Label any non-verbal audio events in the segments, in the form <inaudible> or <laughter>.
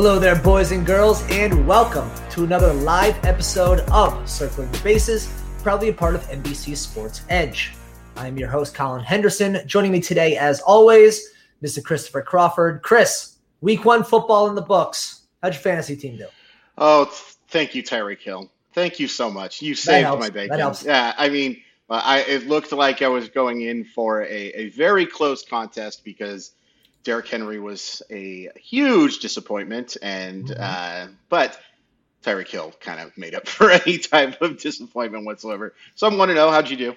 Hello there, boys and girls, and welcome to another live episode of Circling the Bases, proudly a part of NBC Sports Edge. I'm your host, Colin Henderson. Joining me today, as always, Mr. Christopher Crawford. Chris, week one football in the books. How'd your fantasy team do? Oh, thank you, Tyreek Hill. Thank you so much. You saved my bacon. Yeah, I mean, uh, I it looked like I was going in for a, a very close contest because Derrick Henry was a huge disappointment, and Mm-hmm. uh, but Tyreek Hill kind of made up <laughs> for any type of disappointment whatsoever. So I'm want to know how'd you do?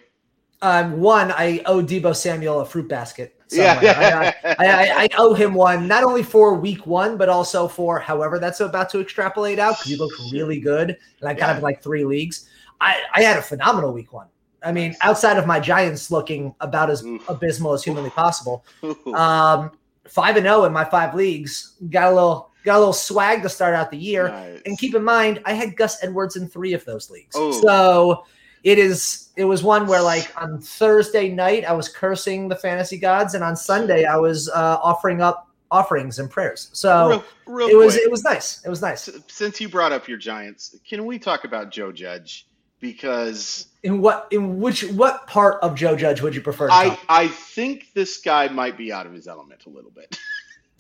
Um, one, I owe Deebo Samuel a fruit basket. Yeah. somewhere. I, I, I, I owe him one, not only for week one, but also for however that's about to extrapolate out because he looked really good. And I Yeah. in like three leagues. I, I had a phenomenal week one. I mean, outside of my Giants looking about as Oof. abysmal as humanly possible, <laughs> um, five and zero in my five leagues. Got a little got a little swag to start out the year. Nice. And keep in mind, I had Gus Edwards in three of those leagues. Oh. So it is it was one where like on Thursday night I was cursing the fantasy gods, and on Sunday I was uh, offering up offerings and prayers. So real, real it was quick. it was nice. It was nice. Since you brought up your Giants, can we talk about Joe Judge? Because In what in which what part of Joe Judge would you prefer? To I talk? I think this guy might be out of his element a little bit.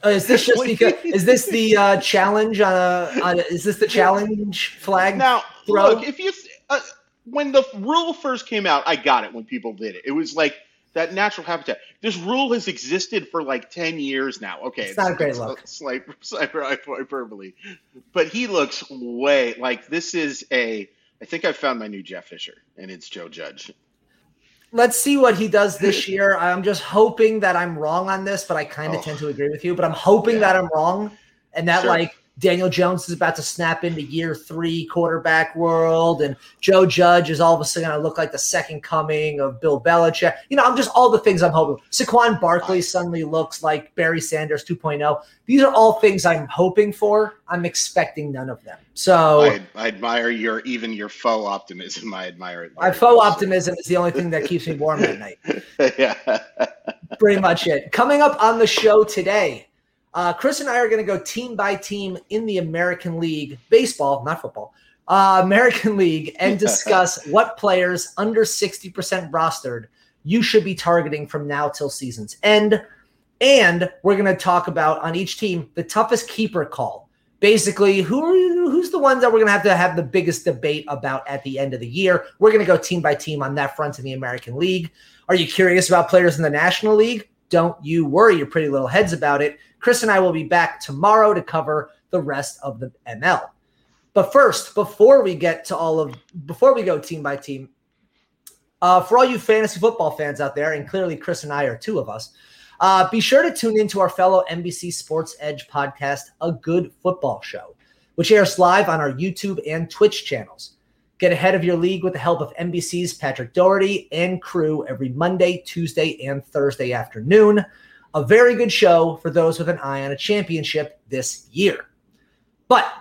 Uh, is this <laughs> just because is this the uh, challenge on a, on a is this the challenge flag? Now, throw? look, if you uh, when the rule first came out, I got it when people did it. It was like that natural habitat. This rule has existed for like ten years now. Okay, It's not a great look. <laughs> Slight, slight <laughs> hyperbole, but he looks way like this is a. I think I found my new Jeff Fisher, and it's Joe Judge. let's see what he does this <laughs> year. I'm just hoping that I'm wrong on this, but I kind of Oh. tend to agree with you. But I'm hoping Yeah. that I'm wrong and that Sure. like Daniel Jones is about to snap into year three quarterback world, and Joe Judge is all of a sudden going to look like the second coming of Bill Belichick. You know, I'm just all the things I'm hoping. Saquon Barkley suddenly looks like Barry Sanders 2.0. These are all things I'm hoping for. I'm expecting none of them. So I, I admire your even your faux optimism. I admire it. my faux optimism is the only thing that keeps me warm at night. <laughs> yeah. pretty much it. Coming up on the show today, uh, Chris and I are going to go team by team in the American League baseball, not football, uh, American League, and <laughs> discuss what players under 60% rostered you should be targeting from now till season's end. And we're going to talk about on each team the toughest keeper call. Basically, who are you, who's the ones that we're going to have to have the biggest debate about at the end of the year? We're going to go team by team on that front in the American League. Are you curious about players in the National League? Don't you worry your pretty little heads about it. Chris and I will be back tomorrow to cover the rest of the NL. But first, before we get to all of, before we go team by team, uh, for all you fantasy football fans out there, and clearly Chris and I are two of us, uh, be sure to tune into our fellow NBC Sports Edge podcast, A Good Football Show, which airs live on our YouTube and Twitch channels. Get ahead of your league with the help of NBC's Patrick Daugherty and crew every Monday, Tuesday, and Thursday afternoon. A very good show for those with an eye on a championship this year. But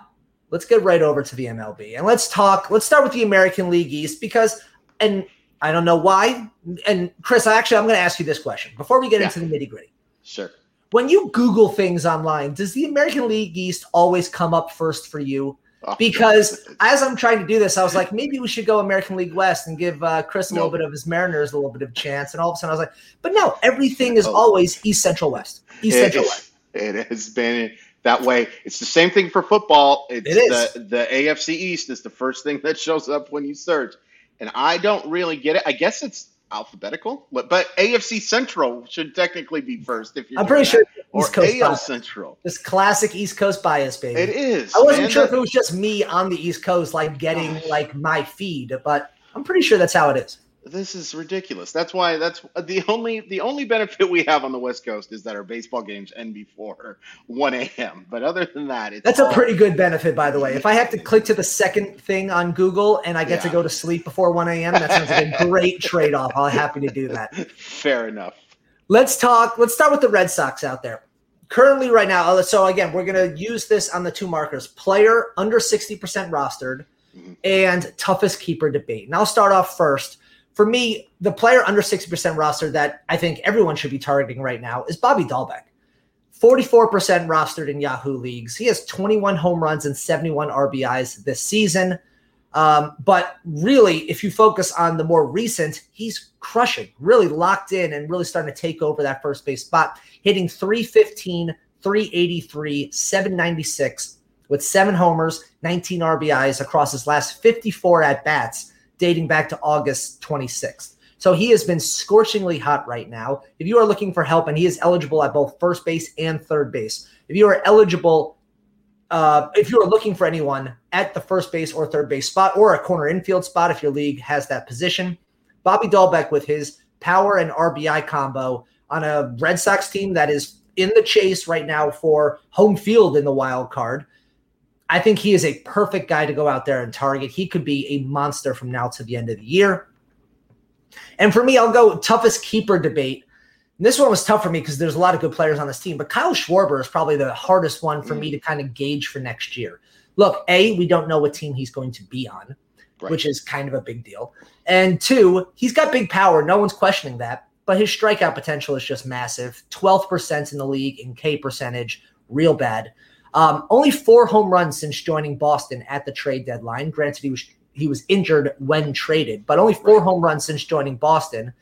let's get right over to the MLB and let's talk. Let's start with the American League East because, and I don't know why. And Chris, actually, I'm going to ask you this question before we get Yeah. into the nitty gritty. Sure. When you Google things online, does the American League East always come up first for you? Oh, because as I'm trying to do this, I was like, maybe we should go American League West and give uh, Chris a little bit of his Mariners a little bit of chance. And all of a sudden, I was like, but no, everything is oh. always East Central West. East it, Central West. It has been that way. It's the same thing for football. It's it is. The, the AFC East is the first thing that shows up when you search. And I don't really get it. I guess it's alphabetical, but, but AFC Central should technically be first. If you're I'm pretty sure or East Coast AL bias. Central. This classic East Coast bias, baby. It is. I wasn't man, sure if it was just me on the East Coast, like getting like my feed, but I'm pretty sure that's how it is this is ridiculous. That's why that's the only the only benefit we have on the West Coast is that our baseball games end before 1 a.m. But other than that, that's all... a pretty good benefit, by the way. If I have to click to the second thing on Google and I get yeah. to go to sleep before 1 a.m., that sounds like a great <laughs> trade off. I'm happy to do that. Fair enough. Let's talk. Let's start with the Red Sox out there. Currently, right now, uh, so again, we're going to use this on the two markers: player under 60% rostered mm-hmm. and toughest keeper debate. And I'll start off first for me, the player under 60% roster that I think everyone should be targeting right now is Bobby Dalbec. 44% rostered in Yahoo leagues. He has 21 home runs and 71 RBIs this season. Um, but really, if you focus on the more recent, he's crushing, really locked in and really starting to take over that first base spot, hitting 315, 383, 796 with seven homers, 19 RBIs across his last 54 at bats dating back to August 26th. So he has been scorchingly hot right now. If you are looking for help, and he is eligible at both first base and third base, if you are eligible, uh, if you are looking for anyone at the first base or third base spot or a corner infield spot, if your league has that position, Bobby Dalbec with his power and RBI combo on a Red Sox team that is in the chase right now for home field in the wild card I think he is a perfect guy to go out there and target. He could be a monster from now to the end of the year. And for me, I'll go toughest keeper debate. And this one was tough for me because there's a lot of good players on this team, but Kyle Schwarber is probably the hardest one for mm. me to kind of gauge for next year. Look, A, we don't know what team he's going to be on, right. which is kind of a big deal. And two, he's got big power. No one's questioning that, but his strikeout potential is just massive 12% in the league in K percentage, real bad. Um, only four home runs since joining Boston at the trade deadline. Granted, he was he was injured when traded, but only four home runs since joining Boston,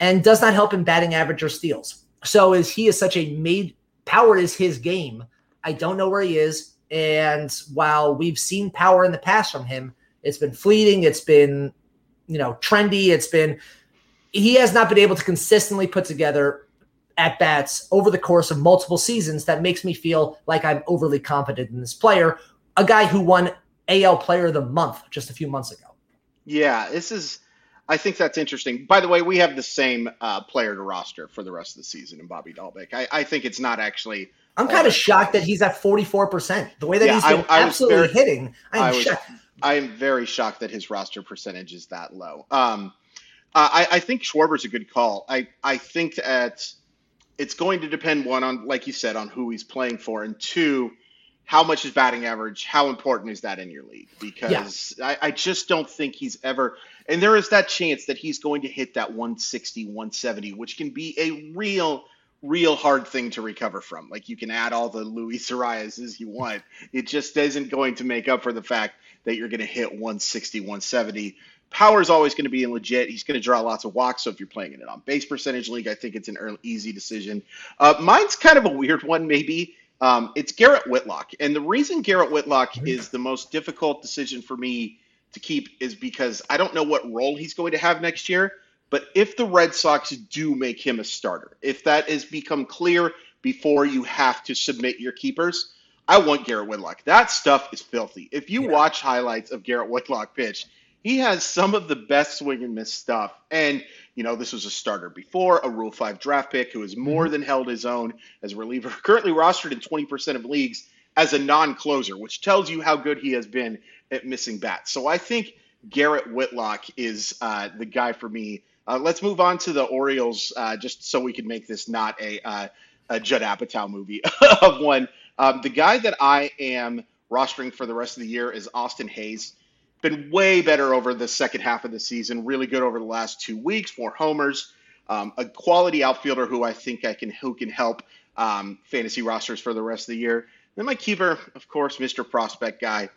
and does not help in batting average or steals. So is he is such a made power is his game. I don't know where he is, and while we've seen power in the past from him, it's been fleeting. It's been you know trendy. It's been he has not been able to consistently put together at bats over the course of multiple seasons that makes me feel like I'm overly confident in this player, a guy who won AL Player of the Month just a few months ago. Yeah, this is. I think that's interesting. By the way, we have the same uh, player to roster for the rest of the season in Bobby Dalbec. I, I think it's not actually. I'm kind of shocked that he's at 44%. The way that yeah, he's been I, I absolutely very, hitting, I'm I was, shocked. I am very shocked that his roster percentage is that low. Um, I, I think Schwarber's a good call. I, I think that it's going to depend one on, like you said, on who he's playing for, and two, how much is batting average? How important is that in your league? Because yeah. I, I, just don't think he's ever, and there is that chance that he's going to hit that 160, 170, which can be a real, real hard thing to recover from. Like you can add all the Luis Arraez's you want. It just isn't going to make up for the fact that you're going to hit 160, 170 Power is always going to be legit. He's going to draw lots of walks. So if you're playing in an on base percentage league, I think it's an early, easy decision. Uh, mine's kind of a weird one, maybe. Um, it's Garrett Whitlock. And the reason Garrett Whitlock is the most difficult decision for me to keep is because I don't know what role he's going to have next year. But if the Red Sox do make him a starter, if that has become clear before you have to submit your keepers, I want Garrett Whitlock. That stuff is filthy. If you yeah. watch highlights of Garrett Whitlock pitch, he has some of the best swing and miss stuff. And, you know, this was a starter before, a Rule 5 draft pick who has more mm-hmm. than held his own as a reliever, <laughs> currently rostered in 20% of leagues as a non closer, which tells you how good he has been at missing bats. So I think Garrett Whitlock is uh, the guy for me. Uh, let's move on to the Orioles, uh, just so we can make this not a, uh, a Judd Apatow movie <laughs> of one. Um, the guy that I am rostering for the rest of the year is Austin Hays been way better over the second half of the season. Really good over the last two weeks. More homers. Um, a quality outfielder who I think I can who can help um, fantasy rosters for the rest of the year. Then my keeper, of course, Mr. Prospect guy.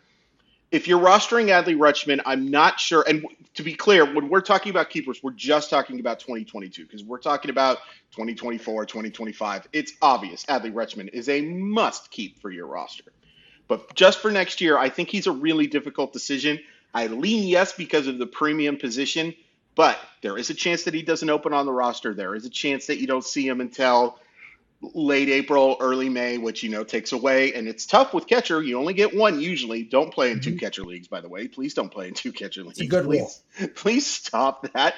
if you're rostering Adley Rutschman, I'm not sure. And to be clear, when we're talking about keepers, we're just talking about 2022 because we're talking about 2024, 2025. It's obvious Adley Rutschman is a must keep for your roster. But just for next year, I think he's a really difficult decision. I lean yes because of the premium position, but there is a chance that he doesn't open on the roster. There is a chance that you don't see him until late April, early May, which you know takes away. And it's tough with catcher. You only get one usually. Don't play in 2 mm-hmm. catcher leagues, by the way. Please don't play in two catcher leagues. It's a good please, rule. <laughs> Please stop that.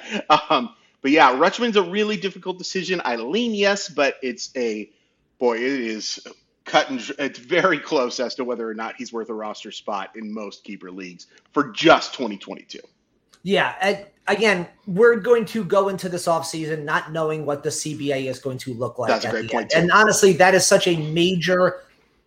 Um, but yeah, Rutschman's a really difficult decision. I lean yes, but it's a boy. It is cut and it's very close as to whether or not he's worth a roster spot in most keeper leagues for just 2022. Yeah, again, we're going to go into this offseason not knowing what the CBA is going to look like. That's a great point. And honestly, that is such a major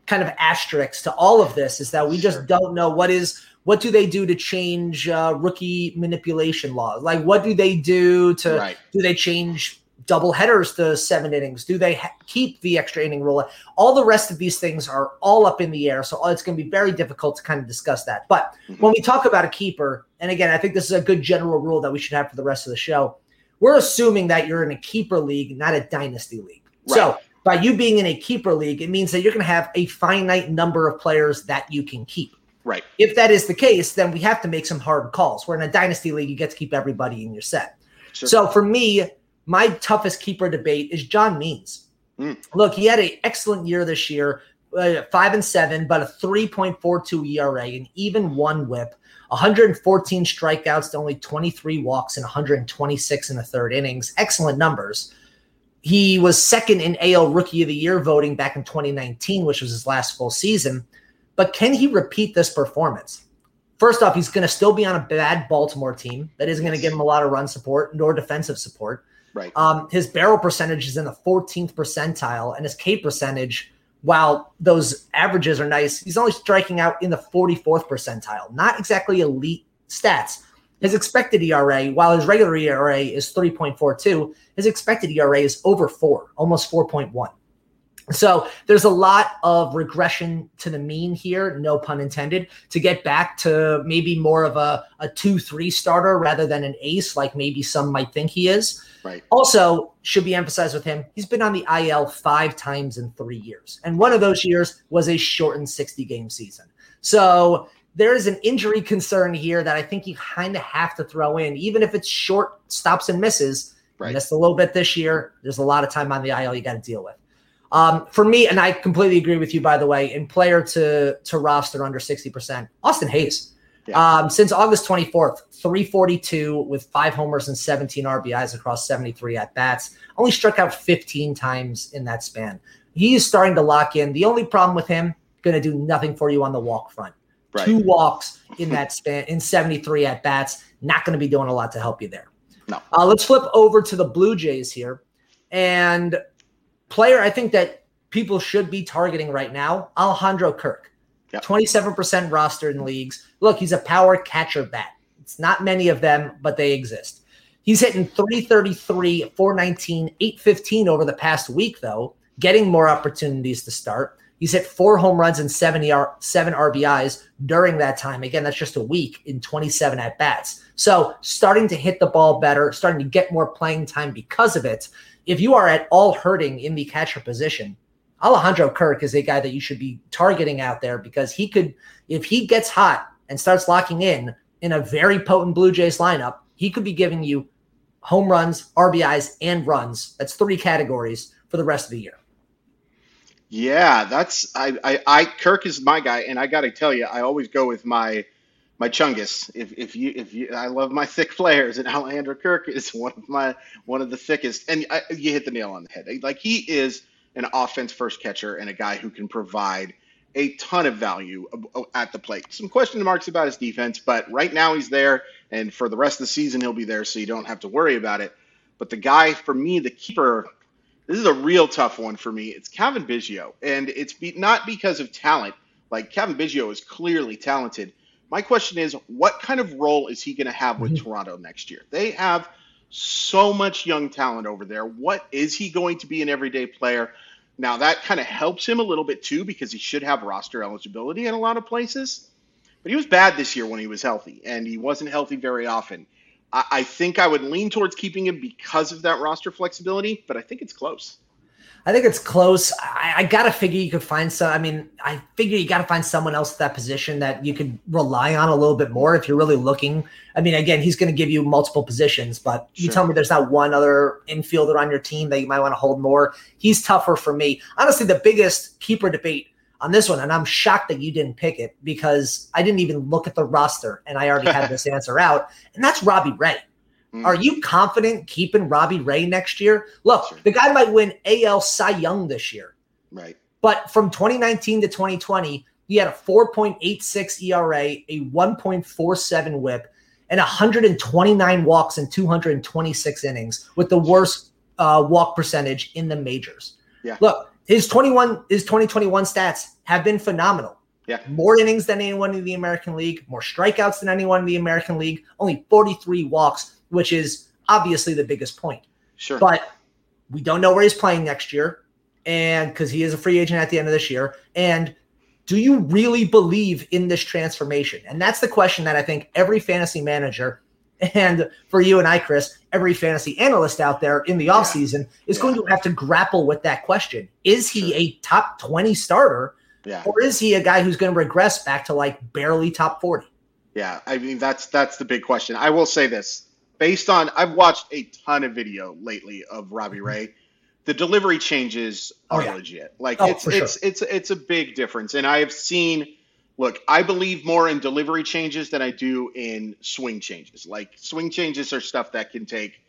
kind of asterisk to all of this is that we just don't know what is what do they do to change uh, rookie manipulation laws? Like, what do they do to right. do they change double headers to seven innings? Do they ha- keep the extra inning rule? All the rest of these things are all up in the air. So it's going to be very difficult to kind of discuss that. But mm-hmm. when we talk about a keeper, and again, I think this is a good general rule that we should have for the rest of the show. We're assuming that you're in a keeper league, not a dynasty league. Right. So by you being in a keeper league, it means that you're going to have a finite number of players that you can keep. Right. If that is the case, then we have to make some hard calls. We're in a dynasty league, you get to keep everybody in your set. Sure. So for me, my toughest keeper debate is John Means. Mm. Look, he had an excellent year this year, uh, five and seven, but a 3.42 ERA, and even one whip, 114 strikeouts to only 23 walks and 126 in the third innings. Excellent numbers. He was second in AL Rookie of the Year voting back in 2019, which was his last full season. But can he repeat this performance? First off, he's going to still be on a bad Baltimore team that isn't going to give him a lot of run support nor defensive support. Right. Um, his barrel percentage is in the 14th percentile, and his K percentage, while those averages are nice, he's only striking out in the 44th percentile. Not exactly elite stats. His expected ERA, while his regular ERA is 3.42, his expected ERA is over four, almost 4.1. So there's a lot of regression to the mean here, no pun intended, to get back to maybe more of a, a two, three starter rather than an ace, like maybe some might think he is. Right. Also, should be emphasized with him, he's been on the IL five times in three years. And one of those years was a shortened 60 game season. So there is an injury concern here that I think you kind of have to throw in, even if it's short stops and misses. Right. Missed a little bit this year. There's a lot of time on the IL you got to deal with. Um, for me, and I completely agree with you, by the way, in player to to roster under 60%, Austin Hays. Yeah. Um, since August 24th, 342 with five homers and 17 RBIs across 73 at bats. Only struck out 15 times in that span. He's starting to lock in. The only problem with him, going to do nothing for you on the walk front. Right. Two walks in that span in 73 at bats, not going to be doing a lot to help you there. No. Uh, let's flip over to the Blue Jays here. And player I think that people should be targeting right now, Alejandro Kirk. Yep. 27% roster in leagues. Look, he's a power catcher bat. It's not many of them, but they exist. He's hitting 333, 419, 815 over the past week, though, getting more opportunities to start. He's hit four home runs and seven, ER, seven RBIs during that time. Again, that's just a week in 27 at bats. So starting to hit the ball better, starting to get more playing time because of it. If you are at all hurting in the catcher position, Alejandro Kirk is a guy that you should be targeting out there because he could, if he gets hot and starts locking in in a very potent Blue Jays lineup, he could be giving you home runs, RBIs, and runs. That's three categories for the rest of the year. Yeah, that's I, I, I Kirk is my guy, and I got to tell you, I always go with my my Chungus. If if you if you, I love my thick players, and Alejandro Kirk is <laughs> one of my one of the thickest. And I, you hit the nail on the head. Like he is an offense first catcher and a guy who can provide a ton of value oh, at the plate. Some question marks about his defense, but right now he's there, and for the rest of the season he'll be there, so you don't have to worry about it. But the guy for me, the keeper, this is a real tough one for me. It's Cavan Biggio, and it's be, not because of talent. Like Cavan Biggio is clearly talented. My question is, what kind of role is he going to have with mm-hmm. Toronto next year? They have so much young talent over there. What is he going to be an everyday player? Now that kind of helps him a little bit too because he should have roster eligibility in a lot of places. but he was bad this year when he was healthy, and he wasn't healthy very often. I, I think I would lean towards keeping him because of that roster flexibility, but I think it's close. I think it's close. I, I, gotta figure you could find some. I mean, I figure you gotta find someone else at that position that you could rely on a little bit more if you're really looking. I mean, again, he's going to give you multiple positions, but sure. you tell me there's not one other infielder on your team that you might want to hold more. He's tougher for me. Honestly, the biggest keeper debate on this one, and I'm shocked that you didn't pick it because I didn't even look at the roster and I already had <laughs> this answer out, and that's Robbie Ray. Mm. Are you confident keeping Robbie Ray next year? Look, sure. the guy might win AL Cy Young this year. Right. But from 2019 to 2020, he had a 4.86 ERA, a 1.47 whip, and 129 walks in 226 innings with the worst uh, walk percentage in the majors. Yeah. Look, his 21 his 2021 stats have been phenomenal. Yeah. More innings than anyone in the American League, more strikeouts than anyone in the American League, only 43 walks which is obviously the biggest point. Sure. But we don't know where he's playing next year. And because he is a free agent at the end of this year. And do you really believe in this transformation? And that's the question that I think every fantasy manager and for you and I, Chris, every fantasy analyst out there in the offseason yeah. is yeah. going to have to grapple with that question. Is he sure. a top 20 starter? Yeah. Or is he a guy who's going to regress back to like barely top 40? Yeah, I mean that's that's the big question. I will say this based on I've watched a ton of video lately of Robbie mm-hmm. Ray. The delivery changes are oh, yeah. legit. Like oh, it's it's, sure. it's it's a big difference. And I have seen look, I believe more in delivery changes than I do in swing changes. Like swing changes are stuff that can take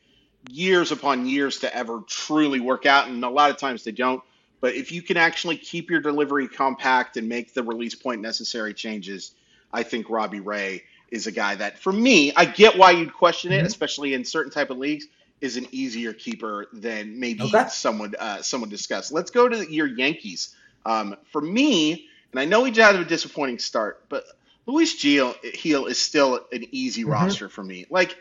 years upon years to ever truly work out and a lot of times they don't. But if you can actually keep your delivery compact and make the release point necessary changes, I think Robbie Ray is a guy that, for me, I get why you'd question it, mm-hmm. especially in certain type of leagues. Is an easier keeper than maybe okay. someone uh, someone discussed. Let's go to your Yankees. Um, for me, and I know he had a disappointing start, but Luis Gil Gil is still an easy mm-hmm. roster for me. Like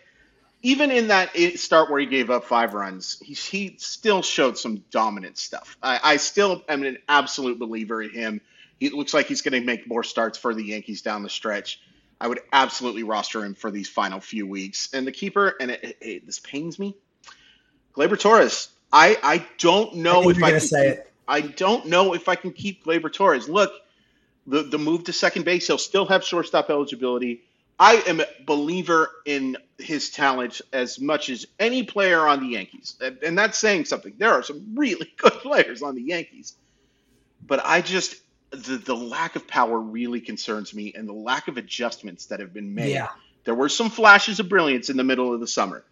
even in that start where he gave up five runs, he, he still showed some dominant stuff. I, I still am an absolute believer in him. He looks like he's going to make more starts for the Yankees down the stretch. I would absolutely roster him for these final few weeks. And the keeper, and it, it, it, this pains me, Gleyber Torres. I I don't know I if I can say keep, it. I don't know if I can keep Gleyber Torres. Look, the the move to second base, he'll still have shortstop eligibility. I am a believer in his talent as much as any player on the Yankees, and that's saying something. There are some really <laughs> good players on the Yankees, but I just the, the lack of power really concerns me and the lack of adjustments that have been made. Yeah. There were some flashes of brilliance in the middle of the summer,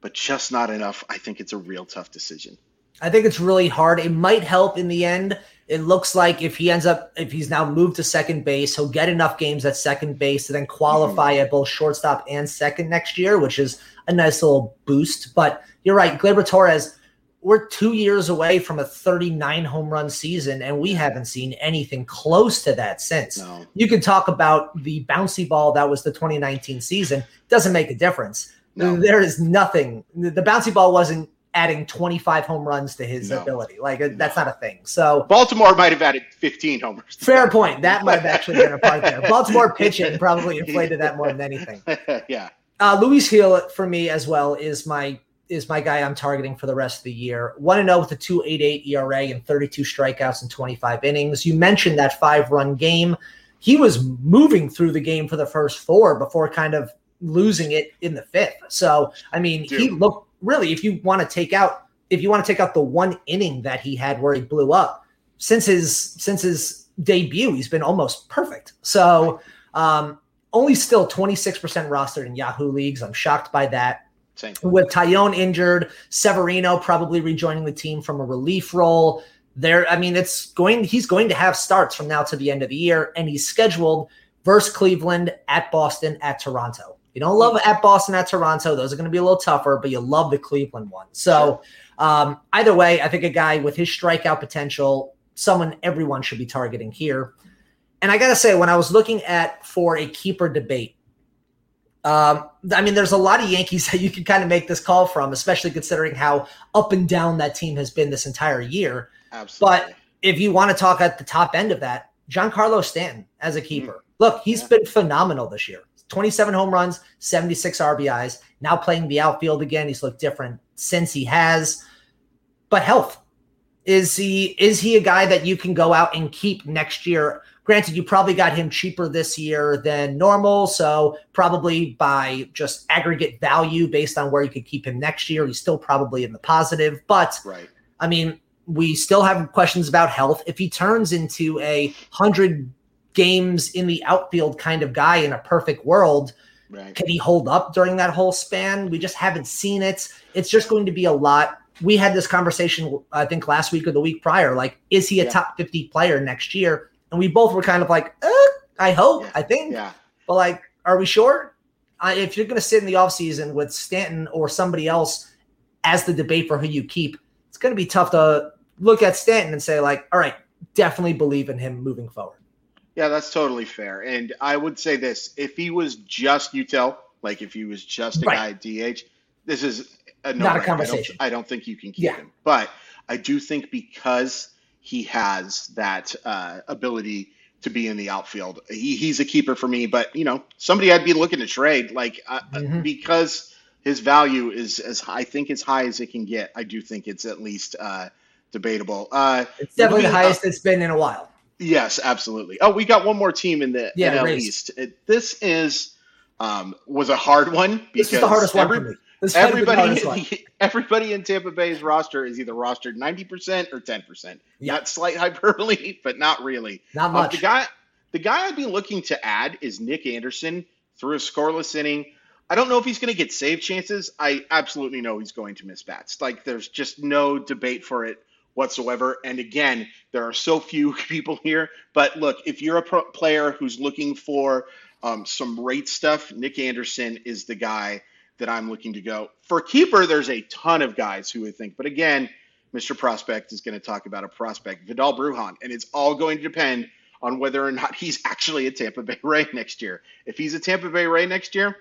but just not enough. I think it's a real tough decision. I think it's really hard. It might help in the end. It looks like if he ends up, if he's now moved to second base, he'll get enough games at second base to then qualify mm-hmm. at both shortstop and second next year, which is a nice little boost. But you're right, Gleyber Torres we're two years away from a 39 home run season, and we haven't seen anything close to that since. No. You can talk about the bouncy ball that was the 2019 season, doesn't make a difference. No. There is nothing. The bouncy ball wasn't adding 25 home runs to his no. ability. Like no. that's not a thing. So Baltimore might have added 15 homers. Fair point. That might have actually been a part there. <laughs> Baltimore pitching probably inflated that more than anything. <laughs> yeah. Uh, Luis Gil for me as well is my is my guy I'm targeting for the rest of the year. 1 0 with a 2.88 ERA and 32 strikeouts in 25 innings. You mentioned that five run game. He was moving through the game for the first four before kind of losing it in the fifth. So, I mean, Dude. he looked really, if you want to take out, if you want to take out the one inning that he had where he blew up since his, since his debut, he's been almost perfect. So, um, only still 26% rostered in Yahoo leagues. I'm shocked by that. Same. With Taillon injured, Severino probably rejoining the team from a relief role. There, I mean, it's going. He's going to have starts from now to the end of the year, and he's scheduled versus Cleveland, at Boston, at Toronto. You don't love at Boston, at Toronto; those are going to be a little tougher, but you love the Cleveland one. So, um, either way, I think a guy with his strikeout potential, someone everyone should be targeting here. And I got to say, when I was looking at for a keeper debate, um, I mean, there's a lot of Yankees <laughs> that you can kind of make this call from, especially considering how up and down that team has been this entire year. Absolutely. But if you want to talk at the top end of that, Giancarlo Stanton as a keeper. Look, he's yeah. been phenomenal this year. 27 home runs, 76 RBIs. Now playing the outfield again. He's looked different since he has. But health. Is he is he a guy that you can go out and keep next year? Granted, you probably got him cheaper this year than normal, so probably by just aggregate value based on where you could keep him next year, he's still probably in the positive. But right. I mean, we still have questions about health. If he turns into a hundred games in the outfield kind of guy in a perfect world, right. can he hold up during that whole span? We just haven't seen it. It's just going to be a lot. We had this conversation, I think, last week or the week prior. Like, is he a yeah. top 50 player next year? And we both were kind of like, eh, I hope, yeah. I think. Yeah. But, like, are we sure? Uh, if you're going to sit in the offseason with Stanton or somebody else as the debate for who you keep, it's going to be tough to look at Stanton and say, like, all right, definitely believe in him moving forward. Yeah, that's totally fair. And I would say this if he was just Utel, like if he was just a right. guy at DH, this is a no not a conversation. I don't, I don't, think you can keep yeah. him. But I do think because he has that uh, ability to be in the outfield, he, he's a keeper for me. But, you know, somebody I'd be looking to trade, like, uh, mm-hmm. because his value is as I think as high as it can get. I do think it's at least uh, debatable. Uh, it's definitely the highest it's been in a while. Yes, absolutely. Oh, we got one more team in the yeah, NL East. It, this is um, was a hard one because this is the hardest every, one everybody, hardest <laughs> everybody in Tampa Bay's roster is either rostered ninety percent or ten percent. Not slight <laughs> hyperbole, but not really. Not much. Um, the guy, the guy I'd be looking to add is Nick Anderson through a scoreless inning. I don't know if he's going to get save chances. I absolutely know he's going to miss bats. Like there's just no debate for it whatsoever. And again, there are so few <laughs> people here. But look, if you're a pro- player who's looking for um, some rate stuff, Nick Anderson is the guy that I'm looking to go. For keeper, there's a ton of guys who would think. But again, Mr. Prospect is going to talk about a prospect, Vidal Bruján, and it's all going to depend on whether or not he's <laughs> actually a Tampa Bay Ray next year. If he's a Tampa Bay Ray next year,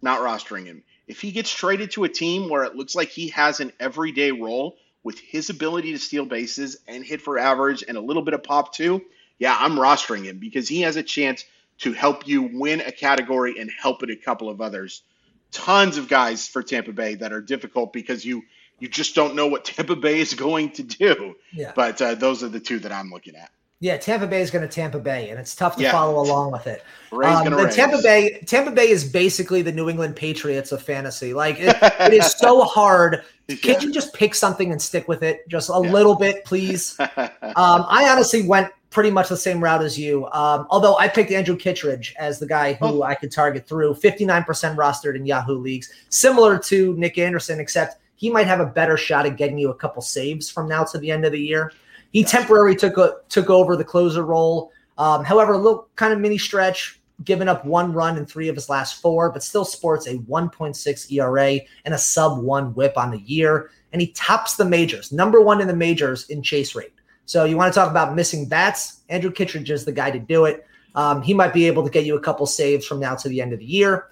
not rostering him. If he gets traded to a team where it looks like he has an everyday role, with his ability to steal bases and hit for average and a little bit of pop too, yeah, I'm rostering him because he has a chance to help you win a category and help it a couple of others. Tons of guys for Tampa Bay that are difficult because you you just don't know what <laughs> Tampa Bay is going to do. Yeah. But uh, those are the two that I'm looking at. Yeah, Tampa Bay is going to Tampa Bay, and it's tough to yeah. follow along with it. Um, the. Tampa Bay, Tampa Bay is basically the New England Patriots of fantasy. Like it, <laughs> it is so hard. Yeah. Can you just pick something and stick with it, just a yeah. little bit, please? <laughs> um, I honestly went pretty much the same route as you. Um, although I picked Andrew Kittredge as the guy who oh. I could target through 59% rostered in Yahoo leagues, similar to Nick Anderson, except he might have a better shot at getting you a couple saves from now to the end of the year. He temporarily took a, took over the closer role. Um, however, a little kind of mini stretch, giving up one run in three of his last four, but still sports a 1.6 ERA and a sub one whip on the year. And he tops the majors, number one in the majors in chase rate. So you want to talk about missing bats? Andrew Kittredge is the guy to do it. Um, he might be able to get you a couple saves from now to the end of the year.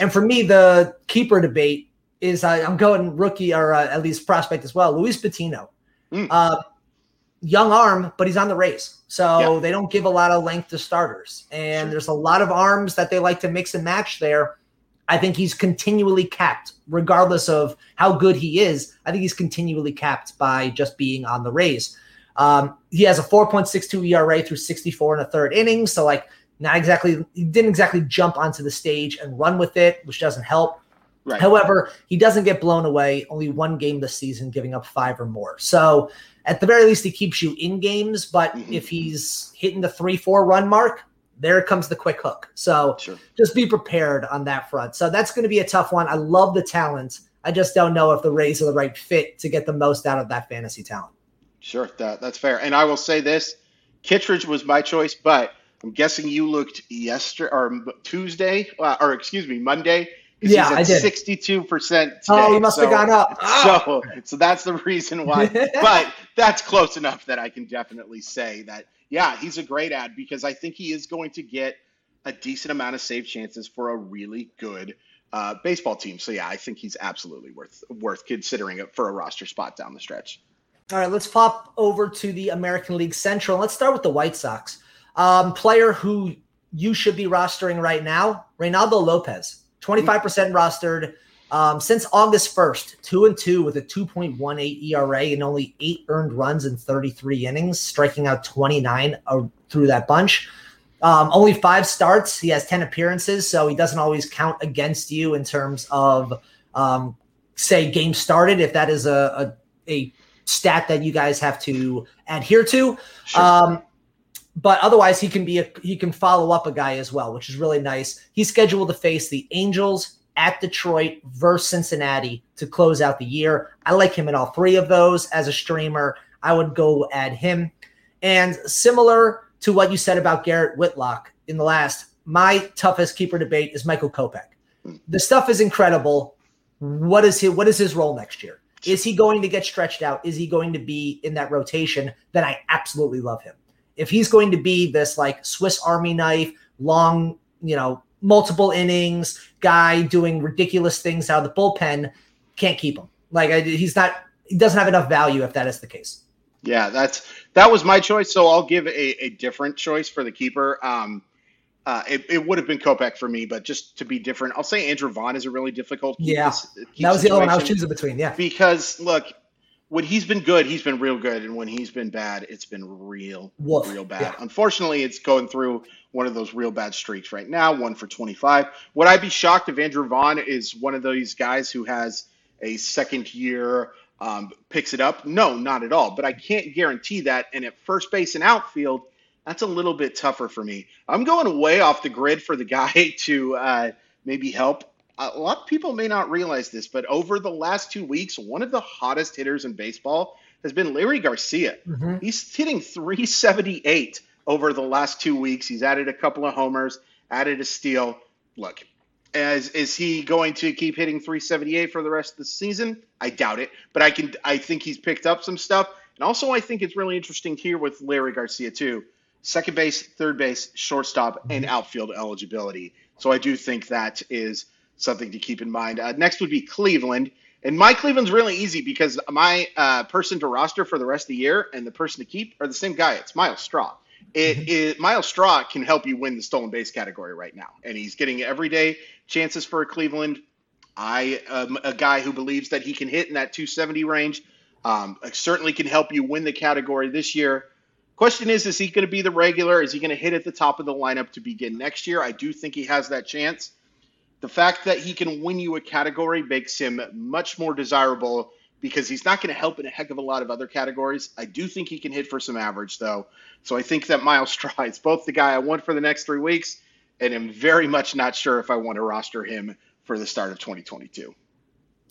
And for me, the keeper debate is uh, I'm going rookie or uh, at least prospect as well. Luis Patino. Mm. Uh, young arm, but he's on the Rays. So yeah. they don't give a lot of length to starters. And sure. there's a lot of arms that they like to mix and match there. I think he's continually capped, regardless of how good he is. I think he's continually capped by just being on the Rays. Um, he has a 4.62 ERA through 64 and a third inning. So, like, not exactly, he didn't exactly jump onto the stage and run with it, which doesn't help. Right. However, he doesn't get blown away. Only one game this season, giving up five or more. So at the very least, he keeps you in games. But mm-hmm. if he's hitting the three, four run mark, there comes the quick hook. So sure. just be prepared on that front. So that's going to be a tough one. I love the talent. I just don't know if the Rays are the right fit to get the most out of that fantasy talent. Sure, that, that's fair. And I will say this Kittredge was my choice, but I'm guessing you looked yesterday or Tuesday, uh, or excuse me, Monday yeah, I did. Sixty-two percent. Oh, he must so, have gone up. So, so that's the reason why. <laughs> but that's close enough that I can definitely say that. Yeah, he's a great ad because I think he is going to get a decent amount of save chances for a really good uh, baseball team. So yeah, I think he's absolutely worth worth considering it for a roster spot down the stretch. All right, let's pop over to the American League Central. Let's start with the White Sox. Um, player who you should be rostering right now, Reynaldo Lopez, 25% rostered. Um, since August 1st, two and two with a 2.18 ERA and only eight earned runs in 33 innings, striking out 29 uh, through that bunch. Um, only five starts. He has 10 appearances, so he doesn't always count against you in terms of, um, say, game started, if that is a, a, a, stat that you guys have to adhere to. Sure. Um, but otherwise, he can be a, he can follow up a guy as well, which is really nice. He's scheduled to face the Angels, at Detroit versus Cincinnati to close out the year. I like him in all three of those as a streamer. I would go add him. And similar to what you said about Garrett Whitlock in the last, my toughest keeper debate is Michael Kopech. The stuff is incredible. What is his, what is his role next year? Is he going to get stretched out? Is he going to be in that rotation? Then I absolutely love him. If he's going to be this like Swiss Army knife, long, you know, multiple innings guy doing ridiculous things out of the bullpen, can't keep him. Like he's not, he doesn't have enough value if that is the case. Yeah, that's that was my choice. So I'll give a, a different choice for the keeper. Um, uh, it, it would have been Kopech for me, but just to be different, I'll say Andrew Vaughn is a really difficult. Yeah, that was the other one I was choosing between. Yeah, because look, when he's been good, he's been real good, and when he's been bad, it's been real, Woof. real bad. Yeah. Unfortunately, it's going through one of those real bad streaks right now, one for 25. Would I be shocked if Andrew Vaughn is one of those guys who has a second year, um, picks it up? No, not at all. But I can't guarantee that. And at first base and outfield, that's a little bit tougher for me. I'm going way off the grid for the guy <laughs> to uh, maybe help. A lot of people may not realize this, but over the last two weeks, one of the hottest hitters in baseball has been Leury Garcia. Mm-hmm. He's hitting 378 over the last two weeks. He's added a couple of homers, added a steal. Look, as is he going to keep hitting 378 for the rest of the season? I doubt it, but I can I think he's picked up some stuff. And also I think it's really interesting here with Leury Garcia too. Second base, third base, shortstop, and outfield eligibility. So I do think that is something to keep in mind. Uh, next would be Cleveland. And my Cleveland's really easy because my uh, person to roster for the rest of the year and the person to keep are the same guy. It's Myles Straw. It, mm-hmm. it, Myles Straw can help you win the stolen base category right now, and he's getting everyday chances for a Cleveland. I am a guy who believes that he can hit in that 270 range. Um, certainly can help you win the category this year. Question is, is he going to be the regular? Is he going to hit at the top of the lineup to begin next year? I do think he has that chance. The fact that he can win you a category makes him much more desirable because he's not going to help in a heck of a lot of other categories. I do think he can hit for some average, though. So I think that Myles <laughs> Straw is both the guy I want for the next three weeks, and I'm very much not sure if I want to roster him for the start of 2022.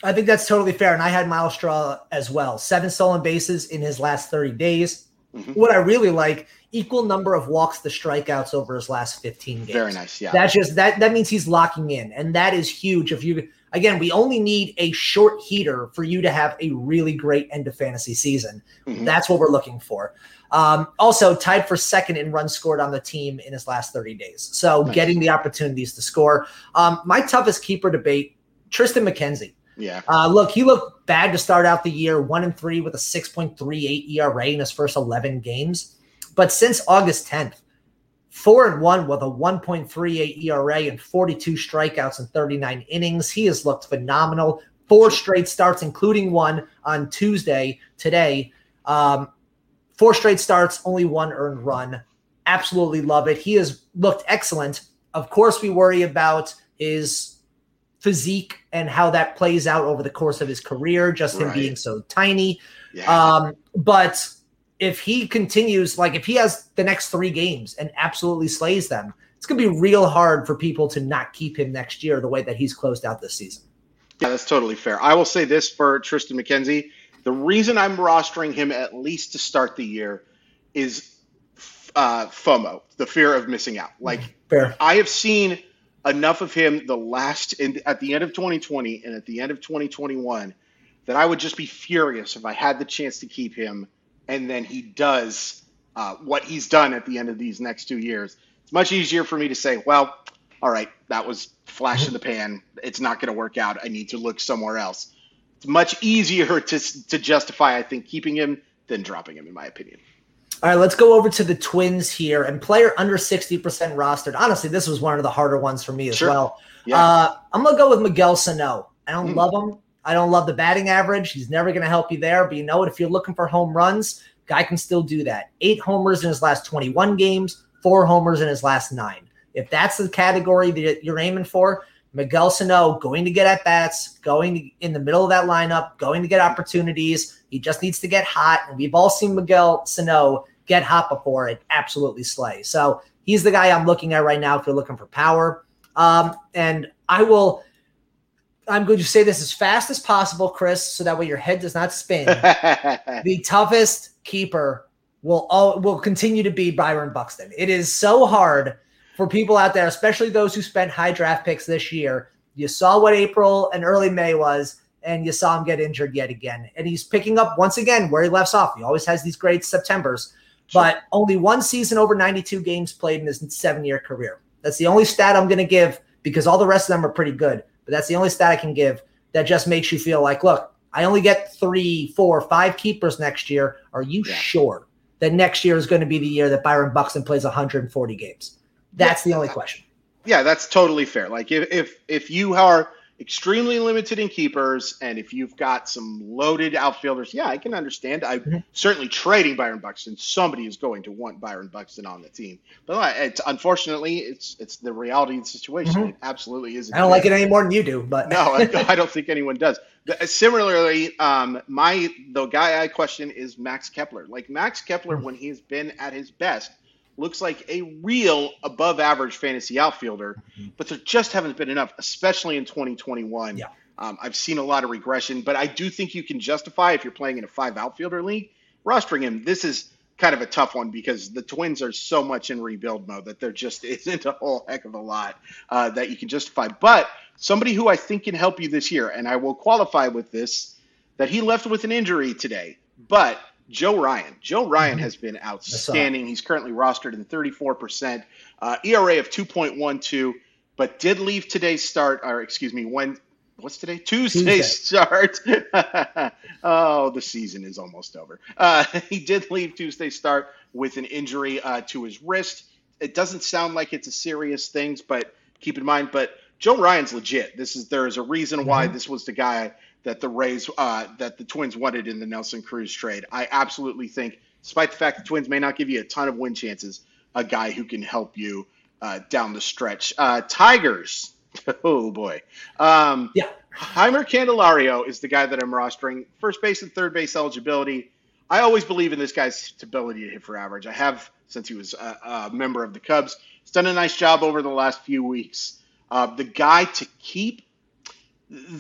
I think that's totally fair. And I had Myles Straw as well. Seven stolen bases in his last 30 days. Mm-hmm. What I really like, equal number of walks to strikeouts over his last 15 games. Very nice. Yeah. That's just that that means he's locking in. And that is huge. If you again, we only need a short heater for you to have a really great end of fantasy season. Mm-hmm. That's what we're looking for. Um, also, tied for second in runs scored on the team in his last 30 days. So, nice. getting the opportunities to score. Um, my toughest keeper debate Triston McKenzie. Yeah. Uh, look, he looked bad to start out the year, one and three with a 6.38 ERA in his first 11 games. But since August 10th, four and one with a 1.38 ERA and 42 strikeouts in 39 innings. He has looked phenomenal. Four straight starts, including one on Tuesday today. Um, four straight starts, only one earned run. Absolutely love it. He has looked excellent. Of course, we worry about his physique and how that plays out over the course of his career, just him right. being so tiny. Yeah. Um, but if he continues, like if he has the next three games and absolutely slays them, it's going to be real hard for people to not keep him next year the way that he's closed out this season. Yeah, that's totally fair. I will say this for Triston McKenzie. The reason I'm rostering him at least to start the year is uh, FOMO, the fear of missing out. Like, fair. I have seen enough of him the last in, at the end of 2020 and at the end of 2021 that I would just be furious if I had the chance to keep him – and then he does uh, what he's done at the end of these next two years, it's much easier for me to say, well, all right, that was flash in the pan. It's not going to work out. I need to look somewhere else. It's much easier to, to justify, I think, keeping him than dropping him, in my opinion. All right, let's go over to the Twins here and player under 60% rostered. Honestly, this was one of the harder ones for me as Sure. well. Yeah. Uh, I'm going to go with Miguel Sano. I don't Mm. love him. I don't love the batting average. He's never going to help you there. But you know what? If you're looking for home runs, guy can still do that. Eight homers in his last 21 games, four homers in his last nine. If that's the category that you're aiming for, Miguel Sano going to get at bats, going to, in the middle of that lineup, going to get opportunities. He just needs to get hot. And we've all seen Miguel Sano get hot before it absolutely slay. So he's the guy I'm looking at right now if you're looking for power. Um, and I will, I'm going to say this as fast as possible, Chris, so that way your head does not spin. <laughs> the toughest keeper will all will continue to be Byron Buxton. It is so hard for people out there, especially those who spent high draft picks this year. You saw what April and early May was, and you saw him get injured yet again. And he's picking up once again where he left off. He always has these great Septembers, but only one season over 92 games played in his seven year career. That's the only stat I'm going to give because all the rest of them are pretty good. But that's the only stat I can give that just makes you feel like, look, I only get three, four, five keepers next year. Are you Yeah. sure that next year is going to be the year that Byron Buxton plays 140 games? That's the only question. yeah, that's totally fair. Like if if if you are extremely limited in keepers and if you've got some loaded outfielders, yeah, I can understand. I Mhm. certainly trading Byron Buxton. Somebody is going to want Byron Buxton on the team, but uh, it's unfortunately it's it's the reality of the situation. Mhm. It absolutely is. I don't like it any more than you do, but no, I, <laughs> I don't think anyone does. The- Similarly, um, my the guy I question is Max Kepler. Like Max Kepler, Hmm. when he's been at his best, looks like a real above average fantasy outfielder, but there just haven't been enough, especially in 2021. Yeah. Um, I've seen a lot of regression, but I do think you can justify if you're playing in a five outfielder league rostering him. This is kind of a tough one because the Twins are so much in rebuild mode that there just <laughs> isn't a whole heck of a lot uh, that you can justify. But somebody who I think can help you this year, and I will qualify with this, that he left with an injury today, but Joe Ryan. Joe Ryan has been outstanding. He's currently rostered in 34%, uh, ERA of 2.12, but did leave today's start, or excuse me, when what's today? Tuesday's <laughs> start. <laughs> oh, the season is almost over. Uh, <laughs> he did leave Tuesday's start with an injury uh, to his wrist. It doesn't sound like it's a serious thing, but keep in mind. But Joe Ryan's legit. This is there is a reason why Mhm. this was the guy that the Rays uh, that the Twins wanted in the Nelson Cruz trade. I absolutely think, despite the fact the Twins may not give you a ton of win chances, a guy who can help you uh, down the stretch. Uh, Tigers. <laughs> Oh boy. Um, Yeah. Jeimer Candelario is the guy that I'm rostering. First base and third base eligibility. I always believe in this guy's ability to hit for average. I have since he was a, a member of the Cubs. He's done a nice job over the last few weeks. Uh, the guy to keep,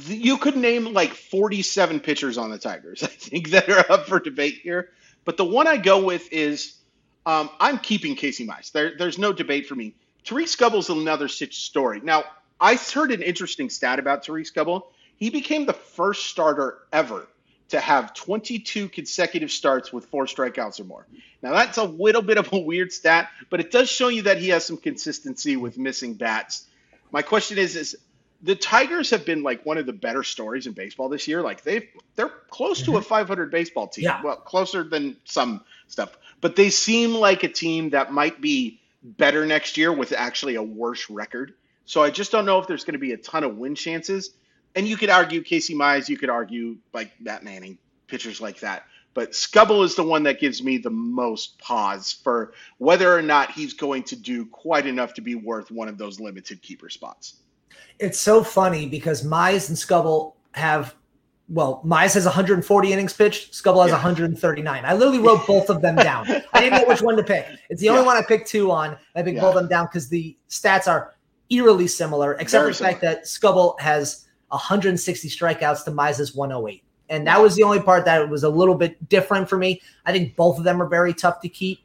you could name like 47 pitchers on the Tigers, <laughs> I think, that are up for debate here. But the one I go with is um, I'm keeping Casey Mize. There, there's no debate for me. Tarik Skubal's another story. Now, I heard an interesting stat about Tarik Skubal. He became the first starter ever to have 22 consecutive starts with four strikeouts or more. Now, that's a little bit of a weird stat, but it does show you that he has some consistency with missing bats. My question is, is the Tigers have been like one of the better stories in baseball this year. Like they've they're close to a mm-hmm. 500 baseball team. Yeah. Well, closer than some stuff, but they seem like a team that might be better next year with actually a worse record. So I just don't know if there's going to be a ton of win chances. And you could argue Casey Mize, you could argue like Matt Manning, pitchers like that. But Skubal is the one that gives me the most pause for whether or not he's going to do quite enough to be worth one of those limited keeper spots. It's so funny because Mize and Skubal have well, Mize has 140 innings pitched, Skubal has Yeah. 139. I literally wrote both of them down. I didn't know which one to pick. It's the only Yeah. one I picked two on. I picked Yeah. both of them down because the stats are eerily similar, except Very for the fact that Skubal has 160 strikeouts to Mize's 108. And that was the only part that was a little bit different for me. I think both of them are very tough to keep.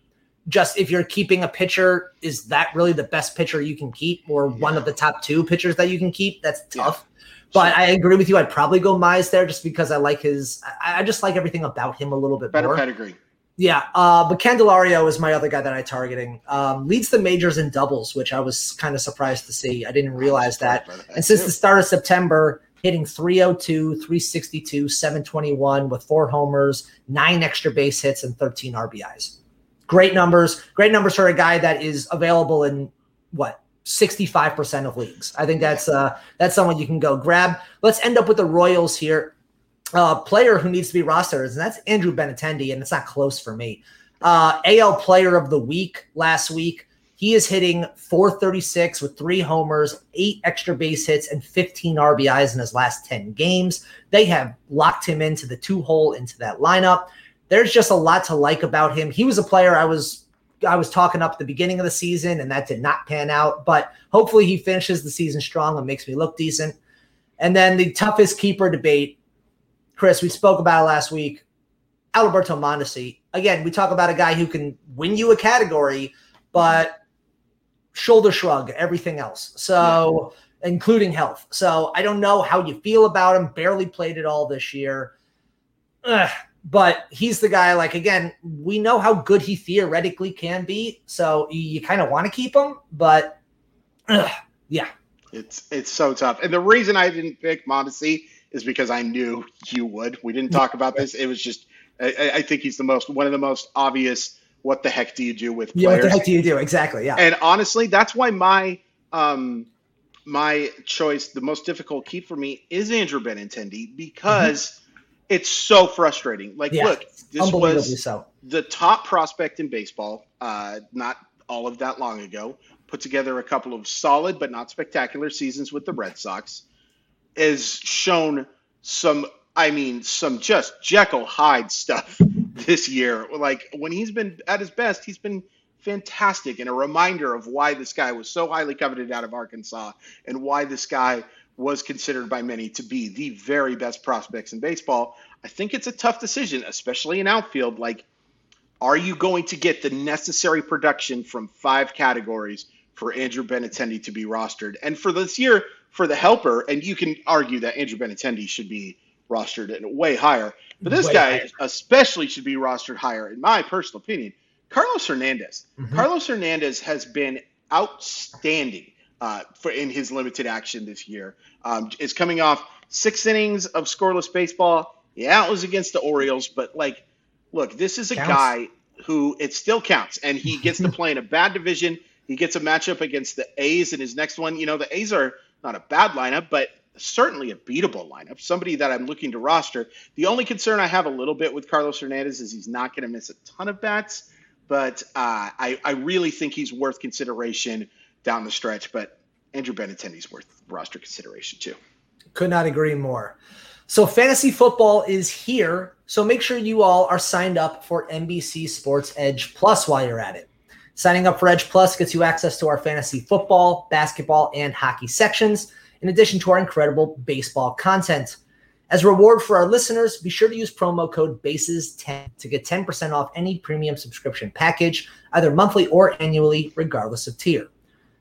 Just if you're keeping a pitcher, is that really the best pitcher you can keep, or one of the top two pitchers that you can keep? That's Yeah. tough. But I agree with you. I'd probably go Mize there just because I like his. I, I just like everything about him a little bit Better more. pedigree. Yeah, uh, but Candelario is my other guy that I'm targeting. Um, leads the majors in doubles, which I was kind of surprised to see. I didn't realize that. And since the start of September, hitting 302, 362, 721 with four homers, nine extra base hits, and 13 RBIs. Great numbers. Great numbers for a guy that is available in what 65% of leagues. I think that's uh that's someone you can go grab. Let's end up with the Royals here. Uh player who needs to be rostered, and that's Andrew Benintendi, and it's not close for me. Uh AL player of the week last week. He is hitting 436 with three homers, eight extra base hits, and 15 RBIs in his last 10 games. They have locked him into the two hole into that lineup. There's just a lot to like about him. He was a player I was I was talking up at the beginning of the season, and that did not pan out. But hopefully, he finishes the season strong and makes me look decent. And then the toughest keeper debate, Chris, we spoke about it last week. Alberto Mondesi. Again, we talk about a guy who can win you a category, but shoulder shrug everything else. So, including health. So, I don't know how you feel about him. Barely played it all this year. Ugh, but he's the guy like again we know how good he theoretically can be so you, you kind of want to keep him but ugh, yeah. It's it's so tough. And the reason i didn't pick Mondesi is because i knew you would. We didn't talk about this. It was just I, I, think he's the most one of the most obvious what the heck do you do with players? yeah what the heck do you do? Exactly yeah. And honestly that's why my um my choice the most difficult keep for me is andrew benintendi because mm-hmm it's so frustrating. Like, yeah, look, this was so. the top prospect in baseball, uh, not all of that long ago. Put together a couple of solid but not spectacular seasons with the Red Sox. Has shown some, I mean, some just Jekyll Hyde stuff <laughs> this year. Like when he's been at his best, he's been fantastic and a reminder of why this guy was so highly coveted out of Arkansas and why this guy was considered by many to be the very best prospects in baseball. I think it's a tough decision, especially in outfield. Like, are you going to get the necessary production from five categories for Andrew Benintendi to be rostered? And for this year, for the helper, and you can argue that Andrew Benintendi should be rostered at way higher, but this way guy higher. especially should be rostered higher, in my personal opinion. Carlos Hernandez. Mm-hmm. Carlos Hernandez has been outstanding uh, for in his limited action this year. Um, is coming off six innings of scoreless baseball. Yeah, it was against the Orioles, but like, look, this is a counts. guy who it still counts, and he gets to <laughs> play in a bad division. He gets a matchup against the A's in his next one. You know, the A's are not a bad lineup, but certainly a beatable lineup. Somebody that I'm looking to roster. The only concern I have a little bit with Carlos Hernandez is he's not going to miss a ton of bats, but uh, I, I really think he's worth consideration down the stretch. But Andrew Benintendi's worth roster consideration too. Could not agree more. So fantasy football is here. So make sure you all are signed up for NBC Sports Edge Plus while you're at it. Signing up for Edge Plus gets you access to our fantasy football, basketball, and hockey sections, in addition to our incredible baseball content. As a reward for our listeners, be sure to use promo code BASES10 to get 10% off any premium subscription package, either monthly or annually, regardless of tier.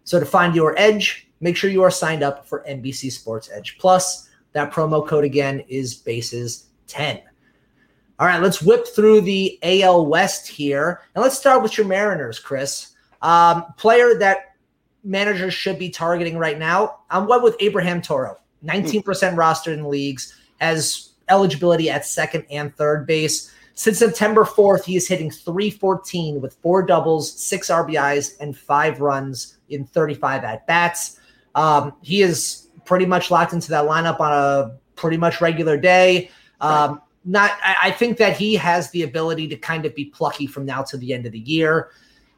So to find your edge, make sure you are signed up for NBC Sports Edge Plus. That promo code again is bases 10. All right, let's whip through the AL West here. And let's start with your Mariners, Chris. Um, player that managers should be targeting right now. I'm went with Abraham Toro, 19% rostered in leagues, has eligibility at second and third base. Since September 4th, he is hitting 314 with four doubles, six RBIs, and five runs in 35 at bats. Um, he is pretty much locked into that lineup on a pretty much regular day. Um, not, I, I, think that he has the ability to kind of be plucky from now to the end of the year.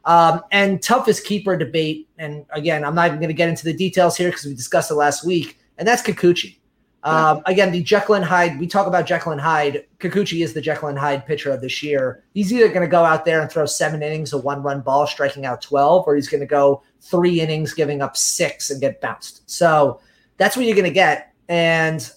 Um, and toughest keeper debate, and again, I'm not even going to get into the details here because we discussed it last week, and that's Kikuchi. Um, again, the Jekyll and Hyde, we talk about Jekyll and Hyde. Kikuchi is the Jekyll and Hyde pitcher of this year. He's either going to go out there and throw seven innings, a one run ball, striking out 12, or he's going to go three innings, giving up six and get bounced. So that's what you're going to get. And,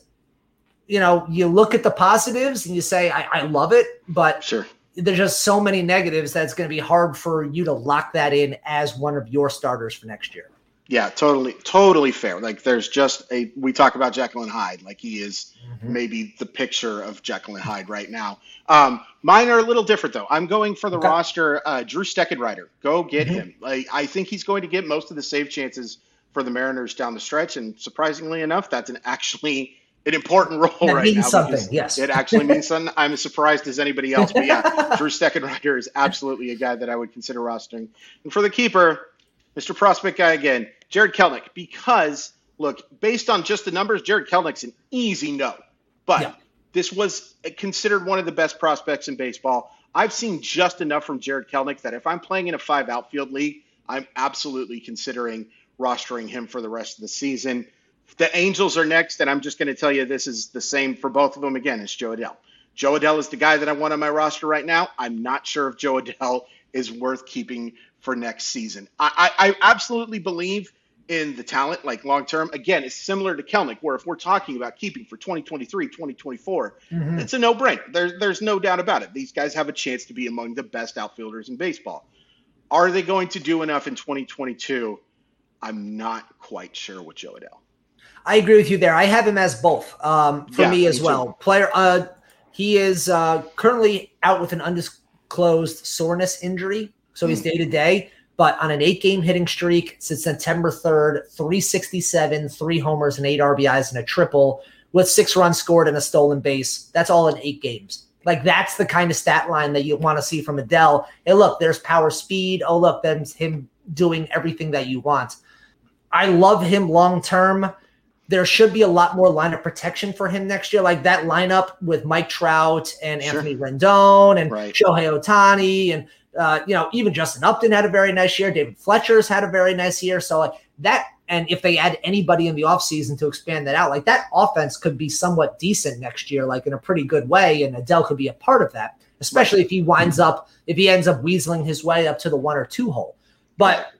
you know, you look at the positives and you say, I, I love it, but sure. there's just so many negatives that it's going to be hard for you to lock that in as one of your starters for next year. Yeah, totally, totally fair. Like there's just a we talk about Jekyll and Hyde, like he is mm-hmm. maybe the picture of Jekyll and Hyde right now. Um, mine are a little different though. I'm going for the okay. roster. Uh, Drew Steckenrider, go get mm-hmm. him. Like I think he's going to get most of the save chances for the Mariners down the stretch, and surprisingly enough, that's an actually an important <laughs> role that right means now. something. Yes, it actually means <laughs> something. I'm as surprised as anybody else. But yeah, <laughs> Drew Steckenrider is absolutely a guy that I would consider rostering. And for the keeper, Mr. Prospect guy again, Jarred Kelenic because look, based on just the numbers, Jarred Kelenic's an easy no. But yeah. this was considered one of the best prospects in baseball. I've seen just enough from Jarred Kelenic that if I'm playing in a five outfield league, I'm absolutely considering rostering him for the rest of the season. The Angels are next, and I'm just going to tell you this is the same for both of them. Again, it's Jo Adell. Jo Adell is the guy that I want on my roster right now. I'm not sure if Jo Adell is worth keeping for next season. I, I, I absolutely believe in the talent, like long term. Again, it's similar to Kelenic, where if we're talking about keeping for 2023, 2024, mm-hmm. it's a no brainer. There, there's no doubt about it. These guys have a chance to be among the best outfielders in baseball. Are they going to do enough in 2022? I'm not quite sure with Jo Adell. I agree with you there. I have him as both um, for yeah, me as me well. Player, uh, he is uh, currently out with an undisclosed soreness injury, so he's day to day. But on an eight game hitting streak since September 3rd, 367, three homers and eight RBIs and a triple with six runs scored and a stolen base. That's all in eight games. Like that's the kind of stat line that you want to see from Adell. Hey, look, there's power speed. Oh, look, that's him doing everything that you want. I love him long term. There should be a lot more lineup protection for him next year. Like that lineup with Mike Trout and sure. Anthony Rendon and right. Shohei Ohtani and uh, you know, even Justin Upton had a very nice year. David Fletcher's had a very nice year. So like that, and if they add anybody in the offseason to expand that out, like that offense could be somewhat decent next year, like in a pretty good way. And Adell could be a part of that, especially if he winds up, if he ends up weaseling his way up to the one or two hole. But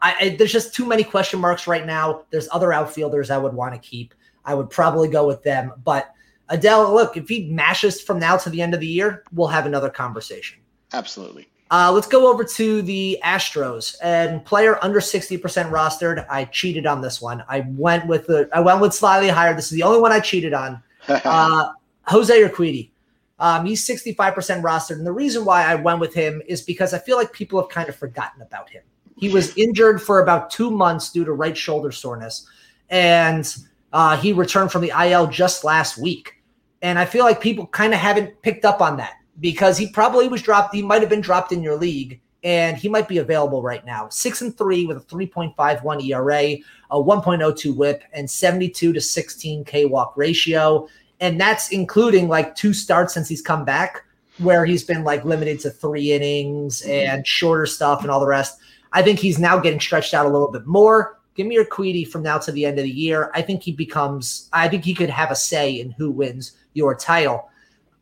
I, I, there's just too many question marks right now. There's other outfielders I would want to keep. I would probably go with them. But Adell, look, if he mashes from now to the end of the year, we'll have another conversation. Absolutely. Uh, let's go over to the Astros and player under 60% rostered. I cheated on this one. I went with the I went with slightly higher. This is the only one I cheated on. <laughs> Uh, Jose Urquidy. Um, he's 65% rostered. And the reason why I went with him is because I feel like people have kind of forgotten about him. He was injured for about two months due to right shoulder soreness. And uh, he returned from the IL just last week. And I feel like people kind of haven't picked up on that because he probably was dropped. He might have been dropped in your league, and he might be available right now. Six and three with a 3.51 ERA, a 1.02 WHIP, and 72 to 16 K walk ratio, and that's including like two starts since he's come back, where he's been like limited to three innings and shorter stuff and all the rest. I think he's now getting stretched out a little bit more. Give me Urquidy from now to the end of the year. I think he becomes. I think he could have a say in who wins your title.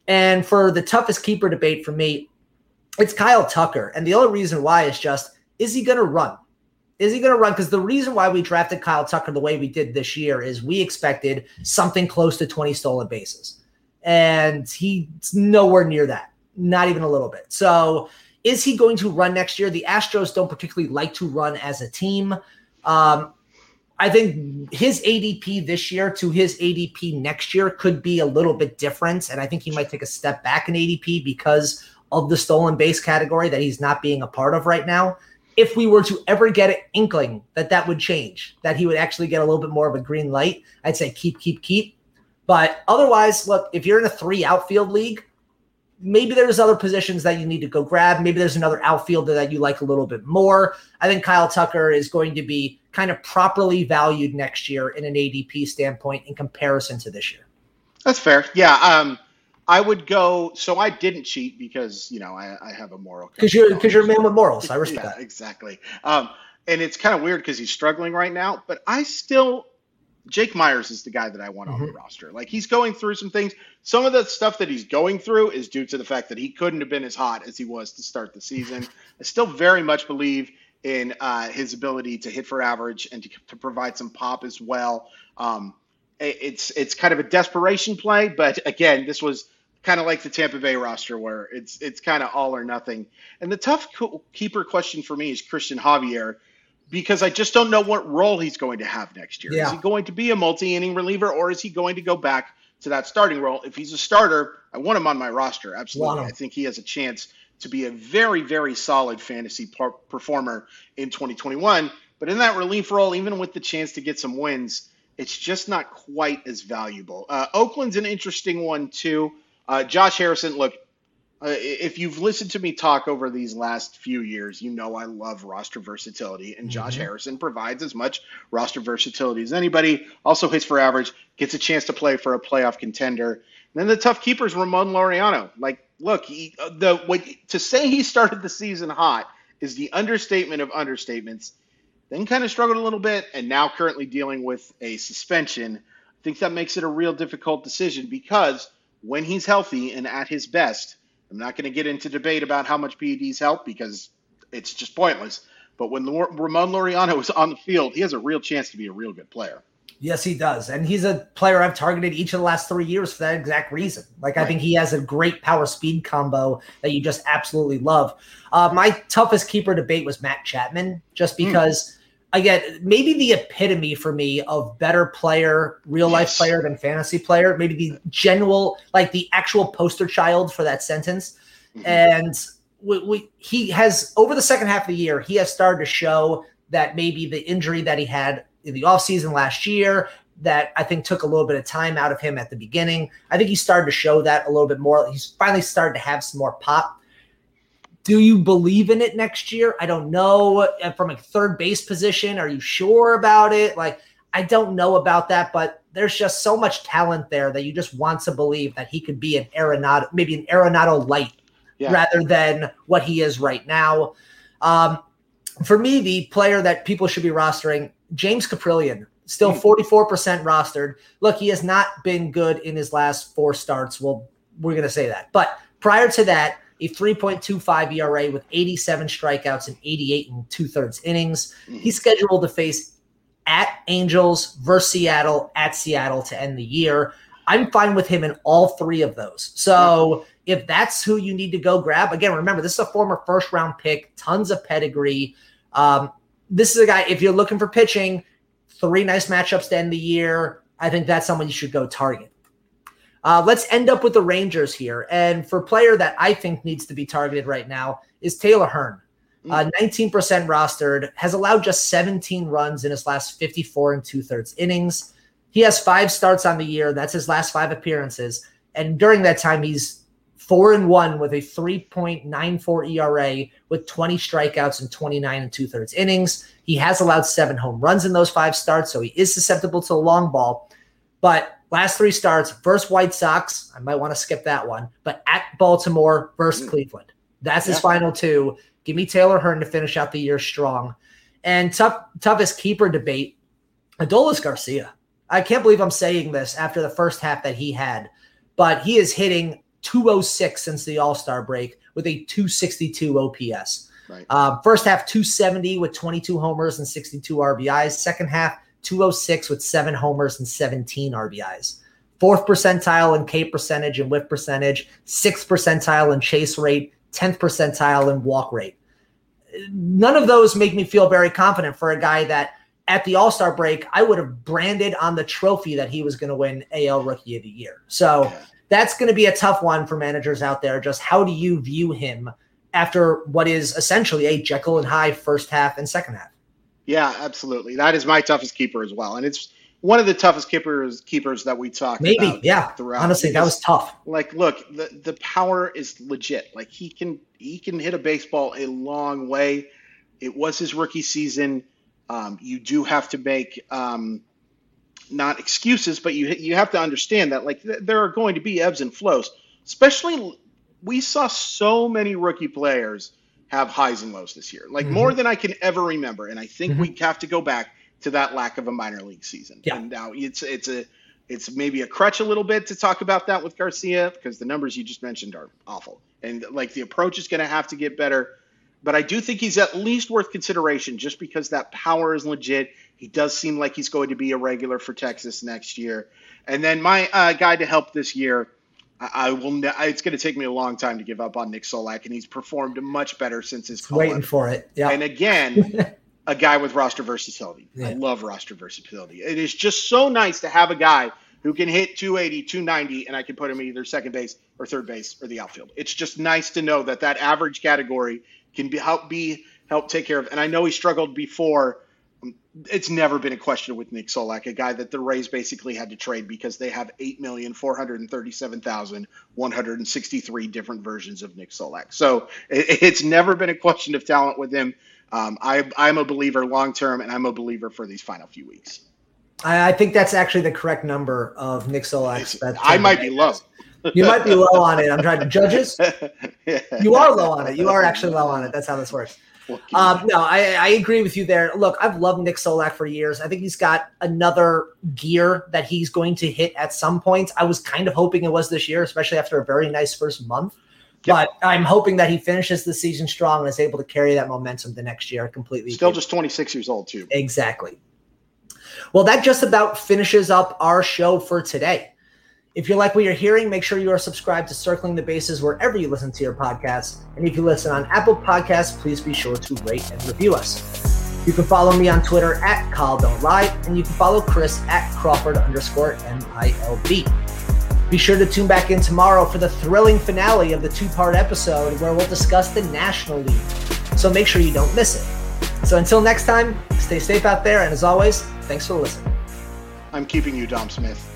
And for the toughest keeper debate for me, it's Kyle Tucker. And the only reason why is just is he going to run? Is he going to run? Because the reason why we drafted Kyle Tucker the way we did this year is we expected something close to 20 stolen bases. And he's nowhere near that, not even a little bit. So is he going to run next year? The Astros don't particularly like to run as a team. Um, I think his ADP this year to his ADP next year could be a little bit different. And I think he might take a step back in ADP because of the stolen base category that he's not being a part of right now. If we were to ever get an inkling that that would change, that he would actually get a little bit more of a green light, I'd say keep, keep, keep. But otherwise, look, if you're in a three outfield league, maybe there's other positions that you need to go grab. Maybe there's another outfielder that you like a little bit more. I think Kyle Tucker is going to be kind of properly valued next year in an ADP standpoint in comparison to this year. That's fair. Yeah. Um, I would go. So I didn't cheat because you know I, I have a moral. Because you're because you're a man with morals. I respect. yeah, that. exactly. Um, and it's kind of weird because he's struggling right now, but I still Jake Meyers is the guy that I want mm-hmm. on the mm-hmm. roster. Like he's going through some things. Some of the stuff that he's going through is due to the fact that he couldn't have been as hot as he was to start the season. I still very much believe in uh, his ability to hit for average and to, to provide some pop as well. Um, it's it's kind of a desperation play, but again, this was kind of like the Tampa Bay roster where it's it's kind of all or nothing. And the tough keeper question for me is Cristian Javier because I just don't know what role he's going to have next year. Yeah. Is he going to be a multi-inning reliever or is he going to go back to that starting role? If he's a starter, I want him on my roster. Absolutely. I think he has a chance to be a very, very solid fantasy performer in 2021. But in that relief role, even with the chance to get some wins, it's just not quite as valuable. Uh, Oakland's an interesting one too. Uh, Josh Harrison, look, uh, if you've listened to me talk over these last few years, you know I love roster versatility, and Josh mm-hmm. Harrison provides as much roster versatility as anybody. Also hits for average, gets a chance to play for a playoff contender. And then the tough keepers, Ramon Laureano. Like, look, he, uh, the to say he started the season hot is the understatement of understatements. Then kind of struggled a little bit, and now currently dealing with a suspension. I think that makes it a real difficult decision because when he's healthy and at his best I'm not going to get into debate about how much PEDs help because it's just pointless. But when Ramon Laureano is on the field, he has a real chance to be a real good player. Yes, he does. And he's a player I've targeted each of the last three years for that exact reason. Like, right. I think he has a great power speed combo that you just absolutely love. Uh, my toughest keeper debate was Matt Chapman, just hmm. because. Mm again, maybe the epitome for me of better player, real life yes. player than fantasy player, maybe the general, like the actual poster child for that sentence. Mm-hmm. And we, we, he has, over the second half of the year, he has started to show that maybe the injury that he had in the offseason last year, that I think took a little bit of time out of him at the beginning. I think he started to show that a little bit more. He's finally started to have some more pop. Do you believe in it next year? I don't know. From a third base position, are you sure about it? Like, I don't know about that, but there's just so much talent there that you just want to believe that he could be an Arenado, maybe an Arenado light yeah. rather than what he is right now. Um, for me, the player that people should be rostering, James Kaprielian, still 44% hmm. rostered. Look, he has not been good in his last four starts. Well, we're going to say that. But prior to that, a 3.25 ERA with 87 strikeouts and 88 and two thirds innings. He's scheduled to face at Angels versus Seattle at Seattle to end the year. I'm fine with him in all three of those. So if that's who you need to go grab, again, remember, this is a former first round pick, tons of pedigree. Um, this is a guy, if you're looking for pitching, three nice matchups to end the year. I think that's someone you should go target. Uh, let's end up with the Rangers here. And for player that I think needs to be targeted right now is Taylor Hearn. Mm. Uh, 19% rostered, has allowed just 17 runs in his last 54 and two thirds innings. He has five starts on the year. That's his last five appearances. And during that time, he's four and one with a 3.94 ERA with 20 strikeouts and 29 and two thirds innings. He has allowed seven home runs in those five starts, so he is susceptible to the long ball. But Last three starts versus White Sox. I might want to skip that one, but at Baltimore versus mm. Cleveland. That's his yeah. final two. Give me Taylor Hearn to finish out the year strong. And tough, toughest keeper debate, Adolis Garcia. I can't believe I'm saying this after the first half that he had, but he is hitting 206 since the All Star break with a 262 OPS. Right. Uh, first half 270 with 22 homers and 62 RBIs. Second half 206 with seven homers and 17 RBIs. Fourth percentile in K percentage and whiff percentage, sixth percentile in chase rate, 10th percentile in walk rate. None of those make me feel very confident for a guy that at the All Star break, I would have branded on the trophy that he was going to win AL Rookie of the Year. So that's going to be a tough one for managers out there. Just how do you view him after what is essentially a Jekyll and Hyde first half and second half? Yeah, absolutely. That is my toughest keeper as well, and it's one of the toughest keepers keepers that we talk maybe about yeah throughout honestly that was tough like look the the power is legit like he can he can hit a baseball a long way it was his rookie season um, you do have to make um, not excuses but you you have to understand that like th- there are going to be ebbs and flows especially we saw so many rookie players have highs and lows this year, like mm-hmm. more than I can ever remember. And I think mm-hmm. we have to go back to that lack of a minor league season. Yeah. And now it's it's a it's maybe a crutch a little bit to talk about that with Garcia because the numbers you just mentioned are awful. And like the approach is going to have to get better. But I do think he's at least worth consideration just because that power is legit. He does seem like he's going to be a regular for Texas next year. And then my uh, guy to help this year I, will. Ne- it's going to take me a long time to give up on Nick Solak, and he's performed much better since his call waiting for it. Yeah. And again, <laughs> a guy with roster versatility. Yeah. I love roster versatility. It is just so nice to have a guy who can hit 280, 290, and I can put him either second base or third base or the outfield. It's just nice to know that that average category can be help be help take care of. And I know he struggled before it's never been a question with Nick Solak, a guy that the Rays basically had to trade because they have 8,437,163 different versions of Nick Solak. So it, it's never been a question of talent with him. Um, I, I'm a believer long term, and I'm a believer for these final few weeks. I, I think that's actually the correct number of Nick Solak. I might be low. You might be low on it. I'm trying to judges. <laughs> You are low on it. You are actually low on it. That's how this works. Um, no, I, I, agree with you there. Look, I've loved Nick Solak for years. I think he's got another gear that he's going to hit at some point. I was kind of hoping it was this year, especially after a very nice first month. Yep. But I'm hoping that he finishes the season strong and is able to carry that momentum the next year completely. Still just 26 years old, too. Exactly. Well, that just about finishes up our show for today. If you like what you're hearing, make sure you are subscribed to Circling the Bases wherever you listen to your podcasts. And if you listen on Apple Podcasts, please be sure to rate and review us. You can follow me on Twitter at Kyle Don't Lie, and you can follow Chris at Crawford underscore MILB. Be sure to tune back in tomorrow for the thrilling finale of the two part episode where we'll discuss the National League. So make sure you don't miss it. So until next time, stay safe out there, and as always, thanks for listening. I'm keeping you, Dom Smith.